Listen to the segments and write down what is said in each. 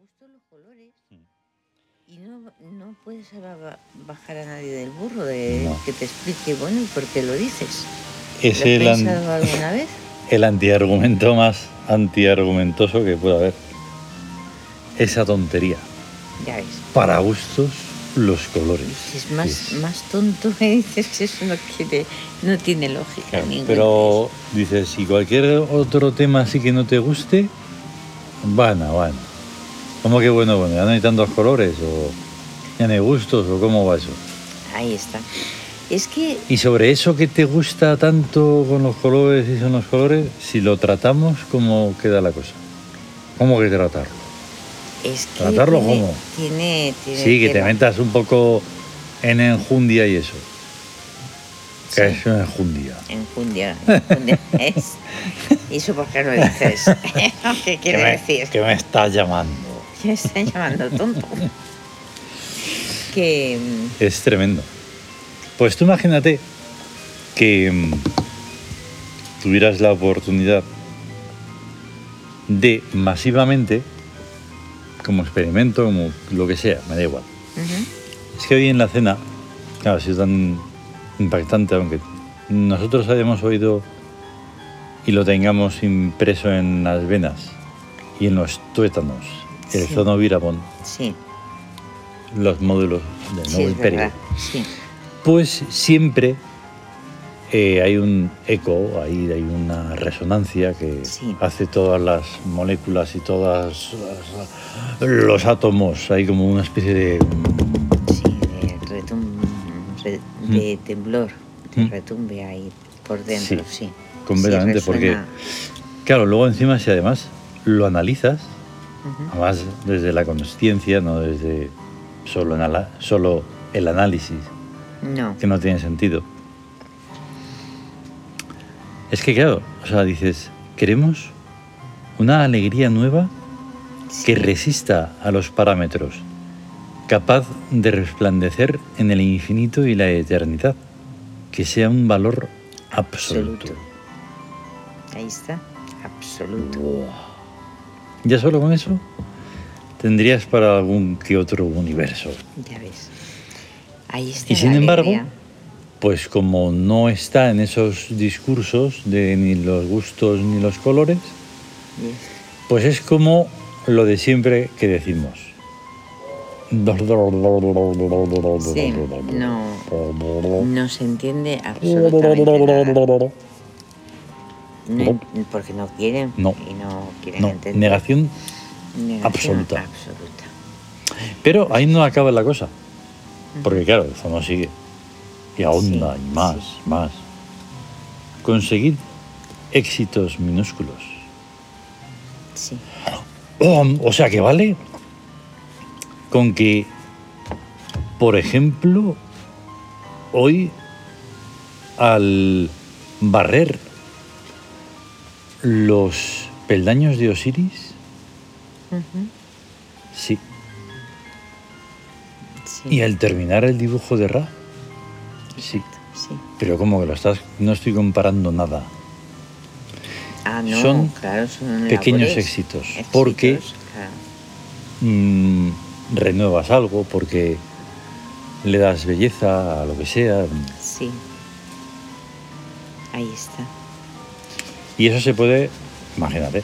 gusto los colores. Y no, no puedes ba- bajar a nadie del burro de No. que te explique, bueno, ¿y por qué lo dices? Es ¿Lo el, an- alguna vez? el antiargumento más antiargumentoso que puede haber. Esa tontería. Ya ves. Para gustos, los colores. Es más, Es- más tonto me dices que eso no, quiere, no tiene lógica Claro, ninguna. pero dices, si cualquier otro tema sí que no te guste, bueno, bueno. ¿Cómo que bueno, bueno? ¿Ya no hay tantos colores? ¿O ya no hay gustos? ¿O cómo va eso? Ahí está. Es que Y sobre eso que te gusta tanto con los colores y son los colores, si lo tratamos, ¿cómo queda la cosa? ¿Cómo que tratarlo? es que ¿Tratarlo tiene, cómo? Tiene, tiene Sí, que te metas un poco en enjundia y eso. Que Sí. es una enjundia. Enjundia. enjundia es. ¿Y eso por qué lo dices? ¿Qué quiere ¿Qué me, decir? que me estás llamando? Que me están llamando tonto. que mm, Es tremendo. Pues tú imagínate que mm, tuvieras la oportunidad de masivamente, como experimento, como lo que sea, me da igual. Es que hoy en la cena, claro, ha sido tan impactante, aunque nosotros hayamos oído y lo tengamos impreso en las venas y en los tuétanos, el Sí. zonovirabón, sí, los módulos del sí, nuevo es imperio. Sí, pues siempre eh, hay un eco, ahí hay una resonancia que Sí. hace todas las moléculas y todos los átomos, hay como una especie de... sí, de, retum- re- de temblor, de Mm. retumbe ahí por dentro, sí. completamente, Sí, porque, claro, luego encima si además lo analizas, Además desde la consciencia, no desde solo, en ala- solo el análisis, No, que no tiene sentido. Es que claro, o sea, dices, queremos una alegría nueva que resista a los parámetros, capaz de resplandecer en el infinito y la eternidad, que sea un valor absoluto. absoluto. Ahí está, absoluto. Ya solo con eso tendrías para algún que otro universo. Ya ves. Ahí está. Y sin la embargo, alegría. pues como no está en esos discursos de ni los gustos ni los colores, Yes. pues es como lo de siempre que decimos. Sí, no, no se entiende absolutamente nada. No, porque no quieren No. y no quieren No, entender. negación, Negación absoluta. absoluta. pero ahí no acaba la cosa, porque claro, eso no sigue. Y ahonda, Sí, y más, sí. más. Conseguir éxitos minúsculos. Sí, Um, o sea que vale con que, por ejemplo, hoy al barrer los peldaños de Osiris, sí, sí. y al terminar el dibujo de Ra, sí, Sí. pero como que lo estás, no estoy comparando nada. Ah, no, Son claro, son pequeños éxitos, éxitos, porque- claro. Mm, renuevas algo porque le das belleza a lo que sea. Sí. Ahí está. Y eso se puede, imagínate,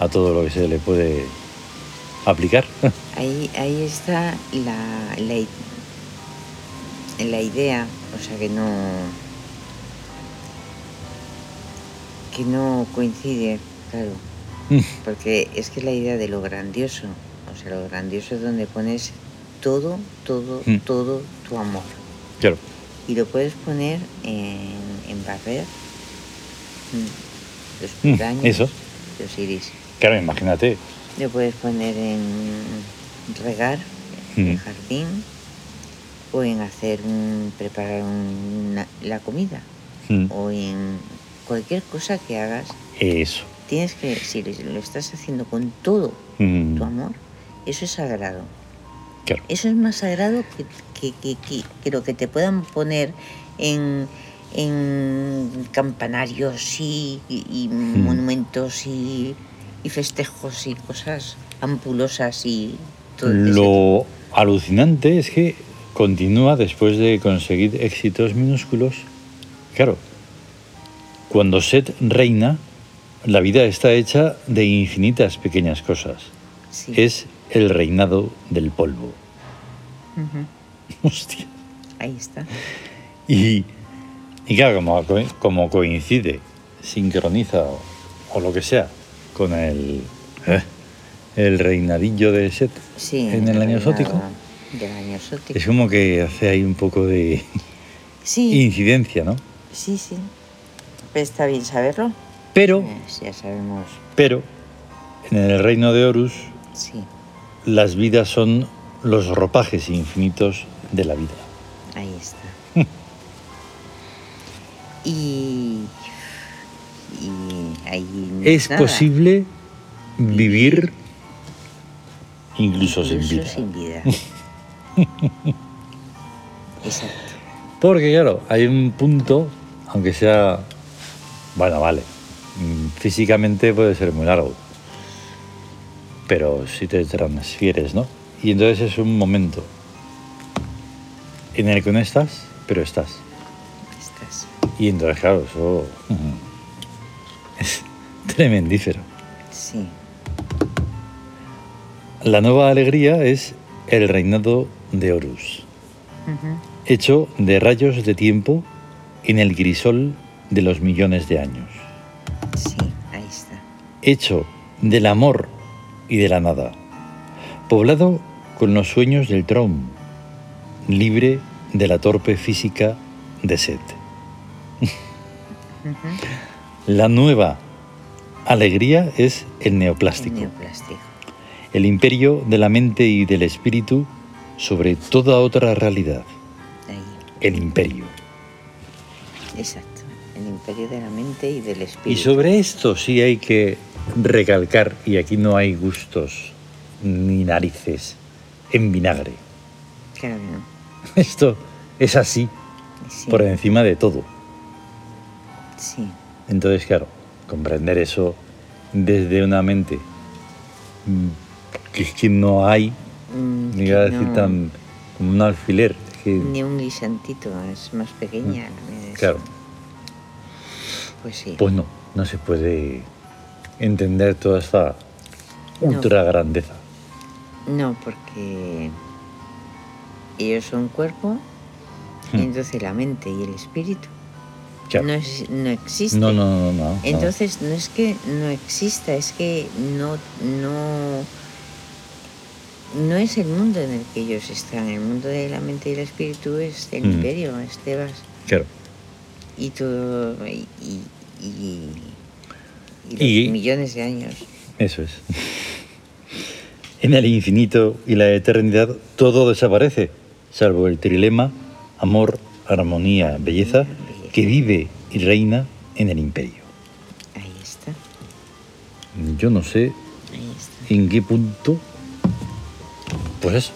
a todo lo que se le puede aplicar. Ahí, ahí está la, la, idea, o sea que no que no coincide, claro, porque es que la idea de lo grandioso, o sea, lo grandioso es donde pones todo, todo, Mm. todo tu amor. claro, Y lo puedes poner en, en barrer los Mm, eso. los iris. claro, imagínate. Lo puedes poner en regar el Mm. jardín o en hacer un, preparar una- la comida Mm, o en cualquier cosa que hagas. Eso. Tienes que, si lo estás haciendo con todo tu amor, eso es sagrado. Claro. Eso es más sagrado que, que- que- que lo que te puedan poner en, en campanarios y, y- y Mm. monumentos y, y festejos y cosas ampulosas y todo ese. Lo alucinante es que continúa después de conseguir éxitos minúsculos. Claro, cuando Set reina, la vida está hecha de infinitas pequeñas cosas. Sí. Es el reinado del polvo. Hostia. Ahí está. Y, y claro, como, co- como coincide, sincroniza o, o lo que sea con el, eh, el reinadillo de Set Sí. en el año sótico, Del año sótico. es como que hace ahí un poco de Sí, incidencia, ¿no? sí, sí. Pero está bien saberlo. Pero, Eh, ya sabemos. pero, en el reino de Horus, Sí, las vidas son los ropajes infinitos de la vida. ahí está. Y. Y ahí. Es nada, posible vivir incluso, sin incluso vida. sin vida. Exacto. Porque claro, hay un punto, aunque sea, bueno, vale, físicamente puede ser muy largo, pero si te transfieres, ¿no? Y entonces es un momento en el que no estás, pero estás. Y entonces, claro, eso es tremendífero. Sí. La nueva alegría es el reinado de Horus, hecho de rayos de tiempo en el grisol de los millones de años. Sí, ahí está. hecho del amor y de la nada, poblado con los sueños del Tron, libre de la torpe física de Set. La nueva alegría es el El neoplástico, el imperio de la mente y del espíritu sobre toda otra realidad, Ahí. el imperio. Exacto. El imperio de la mente y del espíritu. Y sobre esto sí hay que recalcar, y aquí no hay gustos ni narices en vinagre. Claro que no. Esto es así, Sí. por encima de todo. Sí. Entonces, claro, comprender eso desde una mente mm, que es que no hay, Mm, ni iba a decir no- tan como un alfiler. que- Ni un guisantito, es más pequeña. es- claro, Pues sí. pues no, no se puede entender toda esta No. ultra grandeza. No, porque ellos son cuerpo, y entonces la mente y el espíritu Claro. no, es- no existen. No, no, no. Entonces no es que no exista, es que no, no, no es el mundo en el que ellos están. El mundo de la mente y el espíritu es el Mm. imperio, es Tebas. Claro. Y todo, y, y, y- y los Y- millones de años. Eso es. En el infinito y la eternidad todo desaparece, salvo el trilema, amor, armonía, belleza, Belleza. Que vive y reina en el imperio. Ahí está, Yo no sé ahí está. en qué punto, pues eso,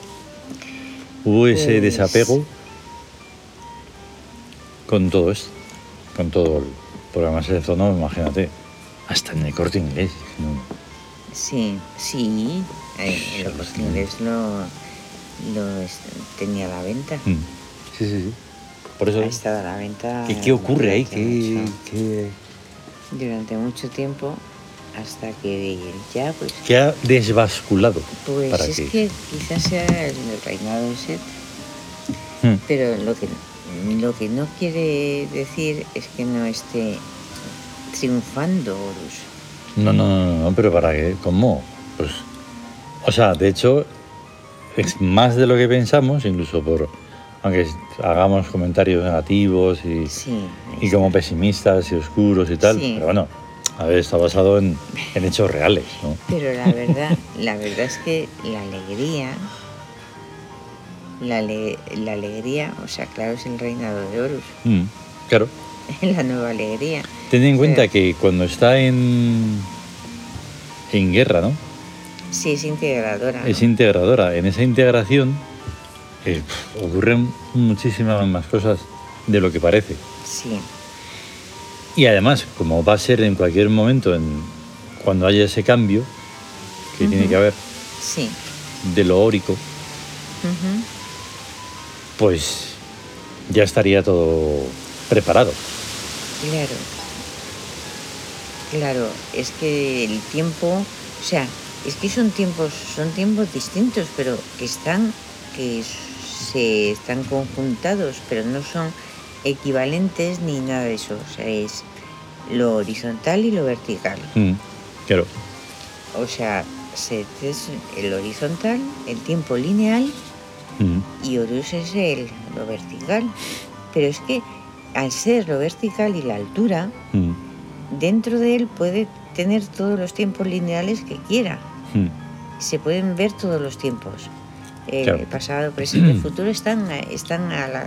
hubo ese Pues- desapego con todo esto, con todo el programa se no imagínate, hasta en el corte inglés. ¿no? Sí, sí, eh, el Corte. Inglés lo, lo tenía a la venta. Mm. Sí, sí, sí. Por eso, Ha estado a la venta. ¿qué, qué ocurre ahí? durante ¿Qué, mucho- qué- durante mucho tiempo hasta que ya pues que ha desbasculado. pues para es que- que quizás sea el reinado de Set Mm. pero lo que lo que no quiere decir es que no esté triunfando Horus No, no, no, no, pero ¿para qué? ¿Cómo? Pues, o sea, de hecho, es más de lo que pensamos, incluso por, aunque hagamos comentarios negativos y, sí ahí y como pesimistas y oscuros y tal, Sí. pero bueno, a ver, está basado en, en hechos reales, ¿no? pero la verdad la verdad es que la alegría la, ale- la alegría o sea claro es el reinado de Horus Mm, claro. la nueva alegría Ten en cuenta que cuando está en, en guerra, ¿no? sí es integradora Es integradora. En esa integración eh, ocurren muchísimas más cosas de lo que parece. sí Y además, como va a ser en cualquier momento, en cuando haya ese cambio que tiene que haber Sí. de lo órico, pues ya estaría todo preparado. Claro. Claro, es que el tiempo, o sea, es que son tiempos, son tiempos distintos, pero que están, que se están conjuntados, pero no son equivalentes ni nada de eso. O sea, es lo horizontal y lo vertical. Mm, Claro. O sea, se- es el horizontal, el tiempo lineal Mm, y Horus es el, lo vertical. Pero es que al ser lo vertical y la altura, mm, dentro de él puede tener todos los tiempos lineales que quiera. Se pueden ver todos los tiempos. El Claro. pasado, presente y futuro están, están a, la,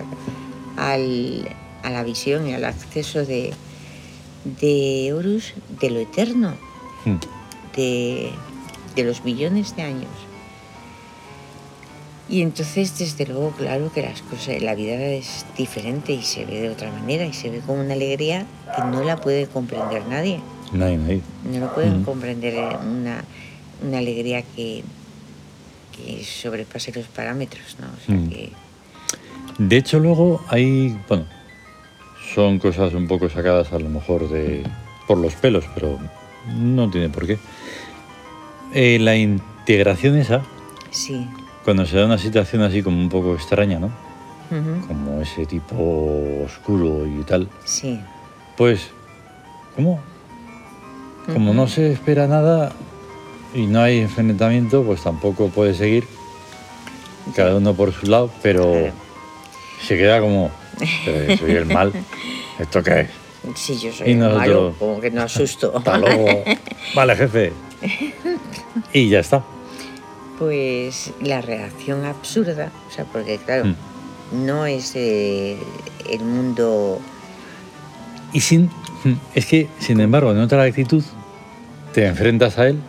al- a la visión y al acceso de, de Horus de lo eterno, Mm. de, de los millones de años. Y entonces, desde luego, claro que las cosas, la vida es diferente y se ve de otra manera y se ve con una alegría que no la puede comprender nadie. Nadie, nadie. No lo pueden Mm. comprender eh, una, una alegría que, que sobrepase los parámetros, ¿no? O sea Mm. que De hecho, luego hay, bueno, son cosas un poco sacadas a lo mejor de por los pelos, pero no tiene por qué. Eh, la integración esa, sí. cuando se da una situación así como un poco extraña, ¿no? Como ese tipo oscuro y tal, Sí. pues, ¿cómo? Como no se espera nada y no hay enfrentamiento, pues tampoco puede seguir cada uno por su lado, pero Claro. se queda como, "Pero soy el mal, ¿esto qué es? Sí, yo Y soy el nosotros- malo, como que no asusto. Hasta luego. Vale, jefe. Y ya está. Pues la reacción absurda, o sea, porque claro, Mm. no es eh, el mundo, Y sin, es que, sin embargo, en otra actitud, te enfrentas a él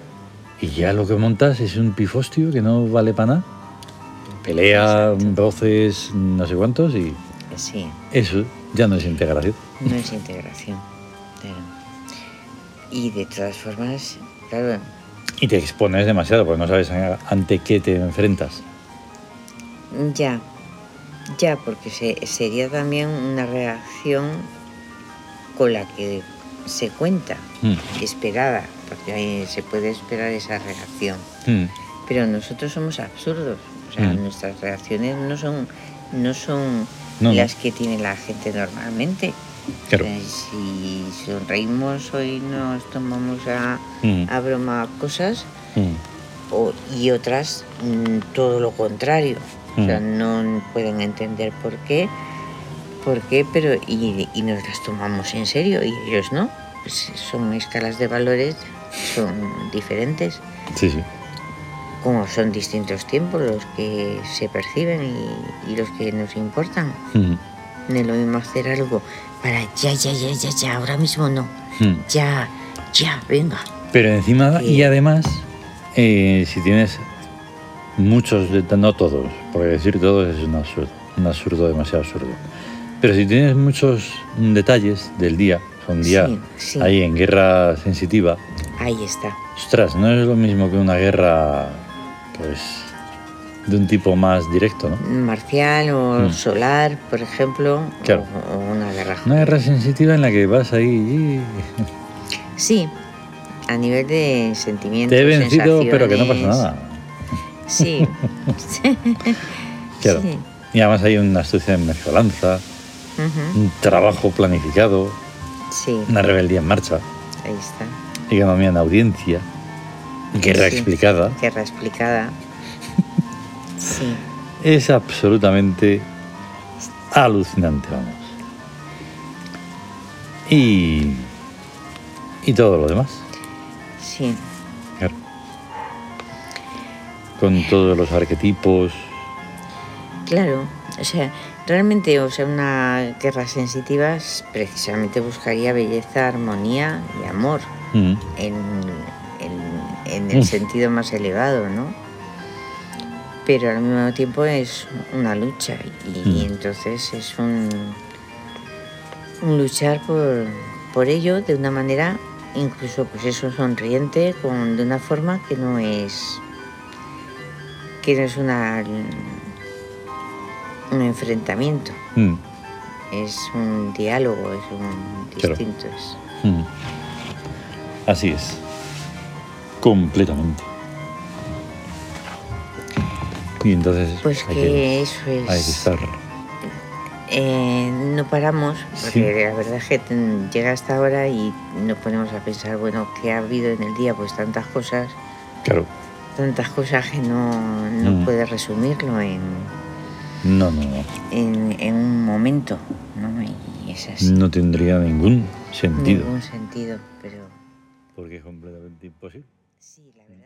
y ya lo que montas es un pifostio que no vale para nada. Pelea, Exacto. voces, no sé cuántos y sí, eso ya no es integración. no es integración. claro. Y de todas formas, claro, Y te expones demasiado porque no sabes ante qué te enfrentas. ya, ya, porque se- sería también una reacción con la que se cuenta, Mm, esperada, porque ahí se puede esperar esa reacción. mm, Pero nosotros somos absurdos, o sea, Mm. nuestras reacciones no son, no son No, las que tiene la gente normalmente. Claro. Eh, si sonreímos hoy nos tomamos a, Mm, a broma cosas o- y otras mm, todo lo contrario. O sea, no pueden entender por qué, por qué, pero y, y nos las tomamos en serio y ellos no. Pues son escalas de valores, son diferentes. Sí, sí. como son distintos tiempos los que se perciben y, y los que nos importan. Mm, No es lo mismo hacer algo para ya, ya, ya, ya, ya, ahora mismo no. mm. Ya, ya, venga. Pero encima, Sí. y además, eh, si tienes muchos, no todos, porque decir todos es un absurdo, un absurdo demasiado absurdo. Pero si tienes muchos detalles del día, son día Sí, sí. ahí en guerra sensitiva, Ahí está. ostras, no es lo mismo que una guerra, pues, de un tipo más directo, ¿no? Marcial o Mm. solar, por ejemplo, Claro. o, o una guerra. Una guerra sensitiva en la que vas ahí y Sí, a nivel de sentimientos. te he vencido, pero que no pasa nada. Sí. Claro. Sí. Y además hay una astucia en mezcolanza, un trabajo planificado, Sí, una rebeldía en marcha. ahí está. Economía en audiencia, guerra Sí. explicada, Guerra explicada. Sí. es absolutamente alucinante, vamos. Y, y todo lo demás, Sí. claro. Con todos los arquetipos, Claro, o sea, realmente, o sea, una guerra sensitiva precisamente buscaría belleza, armonía y amor mm, en, en- en el Mm. sentido más elevado, ¿no? Pero al mismo tiempo es una lucha y, y Mm. entonces es un, un luchar por, por ello de una manera incluso pues eso sonriente con, de una forma que no es que no es una un enfrentamiento Mm, es un diálogo es un Claro. distinto es- mm. Así es. Completamente. Y entonces pues hay, que, que, eso es hay que estar. Eh, no paramos porque Sí. la verdad es que llega hasta ahora y nos ponemos a pensar bueno que ha habido en el día pues tantas cosas Claro. tantas cosas que no, no Mm. puedes resumirlo en, No, no, no. en, en un momento, ¿no? Y es así. No tendría ningún sentido. Ningún sentido, pero Porque es completamente imposible. sí, la verdad.